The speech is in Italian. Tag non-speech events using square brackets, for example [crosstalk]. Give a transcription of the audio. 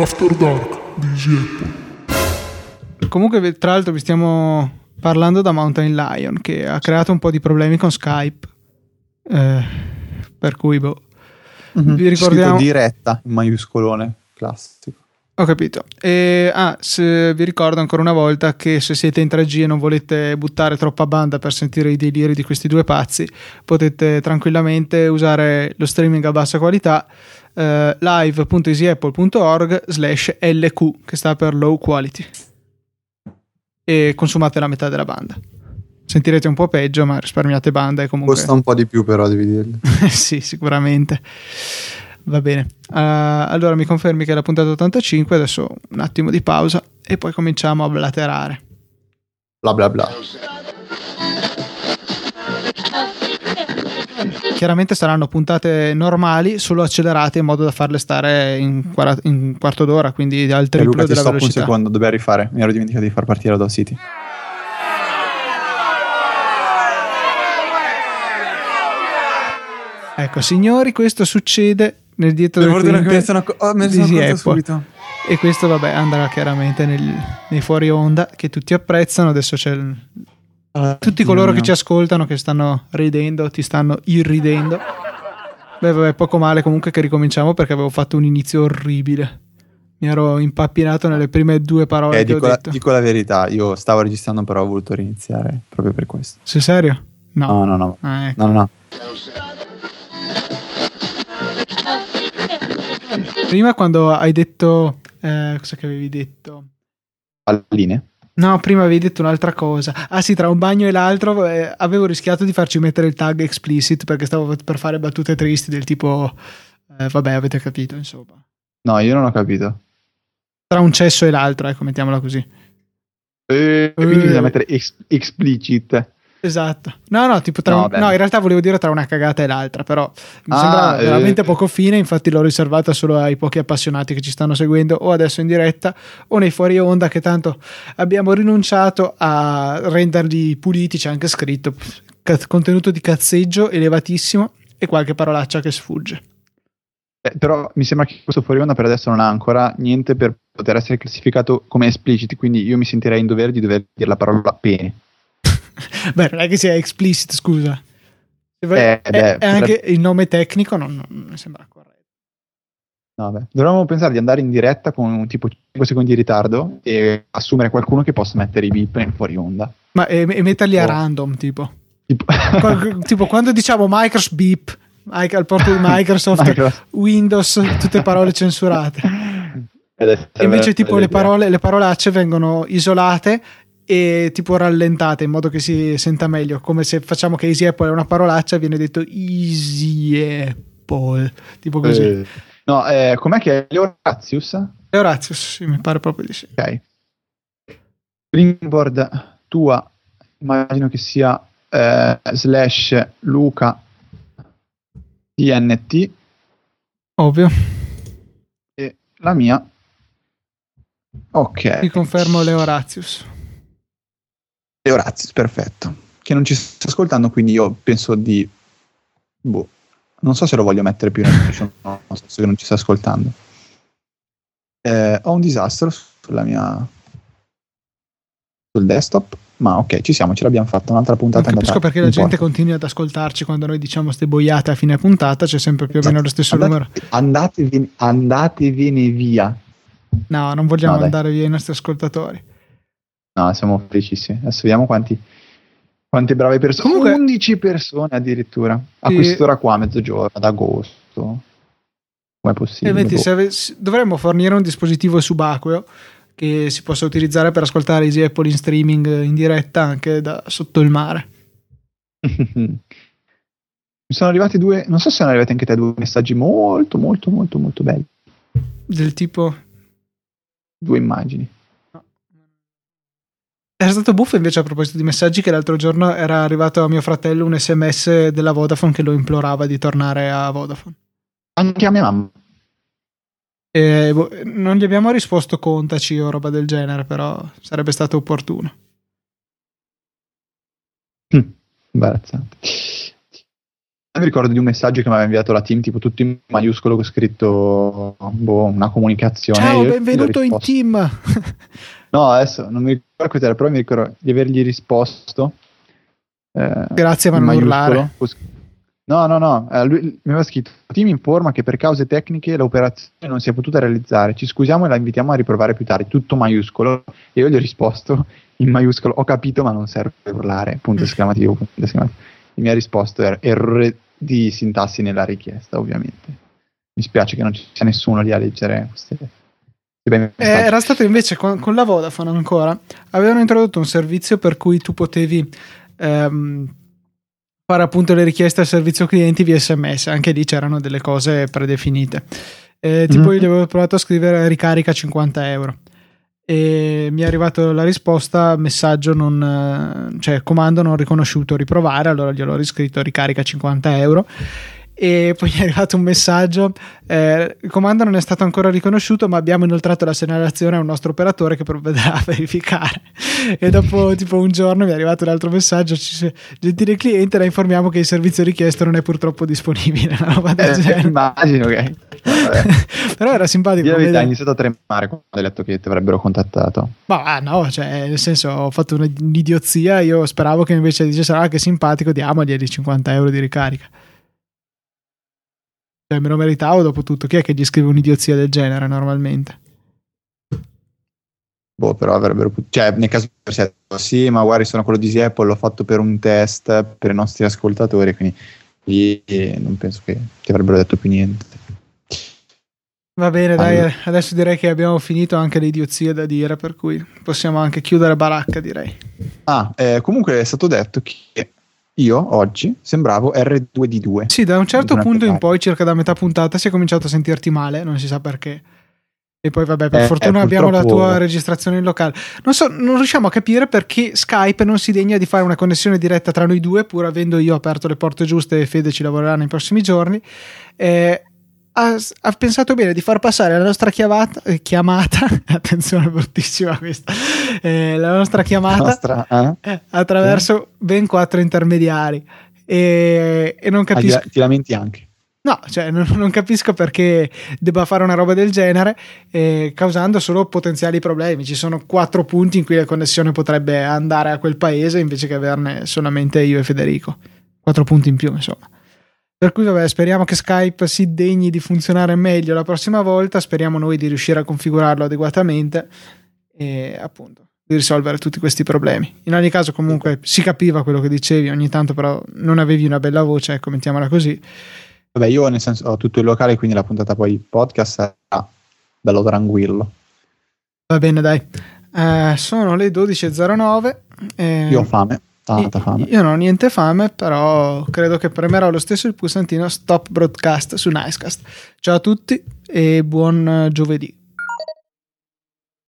After Dark di Easy Apple. Comunque, tra l'altro, vi stiamo parlando da Mountain Lion che ha creato un po' di problemi con Skype. Eh, per cui, boh. Mm-hmm. Vi ricordiamo. diretta in maiuscolone, classico. Ho capito. E, ah, vi ricordo ancora una volta che se siete in 3G e non volete buttare troppa banda per sentire i deliri di questi due pazzi, potete tranquillamente usare lo streaming a bassa qualità eh, live.easyapple.org slash LQ che sta per low quality e consumate la metà della banda. Sentirete un po' peggio, ma risparmiate banda e comunque... Costa un po' di più però, devi dirlo. [laughs] sì, sicuramente. Va bene. Uh, allora mi confermi che è la puntata 85, adesso un attimo di pausa e poi cominciamo a blaterare. Bla bla bla. Chiaramente saranno puntate normali, solo accelerate in modo da farle stare in, quara- in quarto d'ora, quindi al triplo Luca, della velocità. un secondo, dobbiamo rifare. Mi ero dimenticato di far partire la Dog City. Ecco, signori, questo succede nel dietro del me sono, oh, me sono di subito. E questo, vabbè, andrà chiaramente nel, nei fuori onda che tutti apprezzano. Adesso c'è il, uh, tutti coloro che ci ascoltano, che stanno ridendo, ti stanno irridendo. Beh, vabbè, poco male comunque che ricominciamo perché avevo fatto un inizio orribile. Mi ero impappinato nelle prime due parole. Eh, dico, la, dico, la, verità, io stavo registrando, però ho voluto riniziare proprio per questo. Sei serio? No, no, no. no. Ah, ecco. no, no, no. Prima quando hai detto... Eh, cosa che avevi detto? Palline? No, prima avevi detto un'altra cosa. Ah sì, tra un bagno e l'altro eh, avevo rischiato di farci mettere il tag explicit perché stavo per fare battute tristi del tipo... Eh, vabbè, avete capito, insomma. No, io non ho capito. Tra un cesso e l'altro, ecco, mettiamola così. Eh, quindi bisogna mettere ex- explicit. Esatto. No, no, tipo tra no, un, no, in realtà volevo dire tra una cagata e l'altra, però mi ah, sembra veramente eh. poco fine, infatti l'ho riservata solo ai pochi appassionati che ci stanno seguendo o adesso in diretta o nei fuori onda che tanto abbiamo rinunciato a renderli puliti, c'è anche scritto contenuto di cazzeggio elevatissimo e qualche parolaccia che sfugge. Eh, però mi sembra che questo fuori onda per adesso non ha ancora niente per poter essere classificato come explicit, quindi io mi sentirei in dovere di dover dire la parola pene. [laughs] Beh, non è che sia explicit, scusa. Eh, è, beh, è anche il nome tecnico non, non mi sembra corretto. No, beh. Dovremmo pensare di andare in diretta con un tipo 5 secondi di ritardo e assumere qualcuno che possa mettere i beep fuori onda. Ma e, e metterli oh. a random, tipo. Tipo. [laughs] [laughs] tipo quando diciamo Microsoft beep al porto di Microsoft, Microsoft. Windows, tutte parole censurate. Invece tipo le, parole, le parolacce vengono isolate e tipo rallentate in modo che si senta meglio, come se facciamo che Easy Apple è una parolaccia, viene detto Easy Apple, tipo così. Eh, no, eh, com'è che è Leoratius? Leoratius, sì, mi pare proprio di sì. Ok. Springboard tua, immagino che sia eh, slash Luca TNT. Ovvio. E la mia. Ok. Ti confermo Orazio, perfetto. Che non ci sta ascoltando, quindi io penso di... Boh, non so se lo voglio mettere più in description, [laughs] no, nel senso che non ci sta ascoltando. Eh, ho un disastro sulla mia... sul desktop, ma ok, ci siamo, ce l'abbiamo fatta un'altra puntata. Non capisco perché la gente continua ad ascoltarci quando noi diciamo ste boiate a fine puntata, c'è sempre più o meno lo stesso andate, numero. Andatevene, andatevene via. No, non vogliamo no, andare via i nostri ascoltatori. No, siamo felicissimi. Adesso vediamo quanti, quante brave persone. Comunque, 11 persone addirittura. A quest'ora qua, mezzogiorno, ad agosto. Com'è possibile? Metti, ave- dovremmo fornire un dispositivo subacqueo che si possa utilizzare per ascoltare Easy Apple in streaming in diretta anche da sotto il mare. [laughs] Mi sono arrivati due, non so se sono arrivati anche te due messaggi molto, molto, molto, molto belli. Del tipo? Due immagini. Era stato buffo invece a proposito di messaggi che l'altro giorno era arrivato a mio fratello un sms della Vodafone che lo implorava di tornare a Vodafone. Anche a mia mamma. E, boh, non gli abbiamo risposto contaci o roba del genere, però sarebbe stato opportuno. Mm, imbarazzante. Mi ricordo di un messaggio che mi aveva inviato la team, tipo tutto in maiuscolo con scritto boh, una comunicazione. Ciao, Io benvenuto in team. [laughs] No, adesso non mi ricordo cos'era, però mi ricordo di avergli risposto. eh, Grazie, ma in non urlare. No, no, no, eh, lui, mi aveva scritto: Team informa che per cause tecniche l'operazione non si è potuta realizzare. Ci scusiamo e la invitiamo a riprovare più tardi. Tutto maiuscolo. E io gli ho risposto [laughs] in maiuscolo: Ho capito, ma non serve urlare. Punto esclamativo. Punto esclamativo. E mi ha risposto: er- errore di sintassi nella richiesta, ovviamente. Mi spiace che non ci sia nessuno lì a leggere queste. Eh, era stato invece con, con la Vodafone ancora. Avevano introdotto un servizio per cui tu potevi ehm, fare appunto le richieste al servizio clienti via sms. Anche lì c'erano delle cose predefinite. Eh, tipo, Mhm. io gli avevo provato a scrivere ricarica 50 euro. E mi è arrivato la risposta messaggio non cioè comando non riconosciuto riprovare allora gliel'ho riscritto ricarica 50 euro e poi [laughs] mi è arrivato un messaggio eh, il comando non è stato ancora riconosciuto ma abbiamo inoltrato la segnalazione a un nostro operatore che provvederà a verificare [laughs] e dopo [laughs] tipo un giorno mi è arrivato un altro messaggio gentile cliente la informiamo che il servizio richiesto non è purtroppo disponibile una roba del Eh, genere immagino che. Vabbè. [laughs] però era simpatico Io ho come- iniziato a tremare quando hai letto che ti avrebbero contattato. ma ah, no cioè nel senso ho fatto un'idiozia io speravo che invece dicessero ah che simpatico diamoglieli 50 euro di ricarica cioè me lo meritavo dopo tutto chi è che gli scrive un'idiozia del genere normalmente Boh, però avrebbero potuto. Cioè, nel caso sì, ma guardi, sono quello di Easy Apple, l'ho fatto per un test per i nostri ascoltatori, quindi lì eh, non penso che ti avrebbero detto più niente. Va bene, dai, Allora. adesso direi che abbiamo finito anche le idiozie da dire, per cui possiamo anche chiudere baracca, direi. Ah, eh, comunque è stato detto che io oggi sembravo R2D2. Sì, da un certo punto in poi, circa da metà puntata, si è cominciato a sentirti male, non si sa perché. E poi, vabbè, per Eh, fortuna eh, abbiamo la tua registrazione in locale. Non so, non riusciamo a capire perché Skype non si degna di fare una connessione diretta tra noi due, pur avendo io aperto le porte giuste e Fede ci lavorerà nei prossimi giorni. Eh, ha, ha pensato bene di far passare la nostra chiamata, eh, chiamata [laughs] attenzione, bruttissima questa, eh, la nostra chiamata Nostra, eh? eh, attraverso ben quattro intermediari. E, e non capisco. ti lamenti anche. No, cioè [laughs] non, non capisco perché debba fare una roba del genere, eh, causando solo potenziali problemi. Ci sono quattro punti in cui la connessione potrebbe andare a quel paese invece che averne solamente io e Federico. Quattro punti in più, insomma. Per cui, vabbè, speriamo che Skype si degni di funzionare meglio la prossima volta. Speriamo noi di riuscire a configurarlo adeguatamente e appunto di risolvere tutti questi problemi. In ogni caso, comunque, si capiva quello che dicevi, ogni tanto però non avevi una bella voce, ecco, mettiamola così. Vabbè, io nel senso ho tutto il locale, quindi la puntata poi podcast sarà bello tranquillo. Va bene, dai. Eh, sono le 12.09. eh, Io ho fame, tanta fame. Io non ho niente fame, però credo che premerò lo stesso il pulsantino stop broadcast su Nicecast. Ciao a tutti e buon giovedì.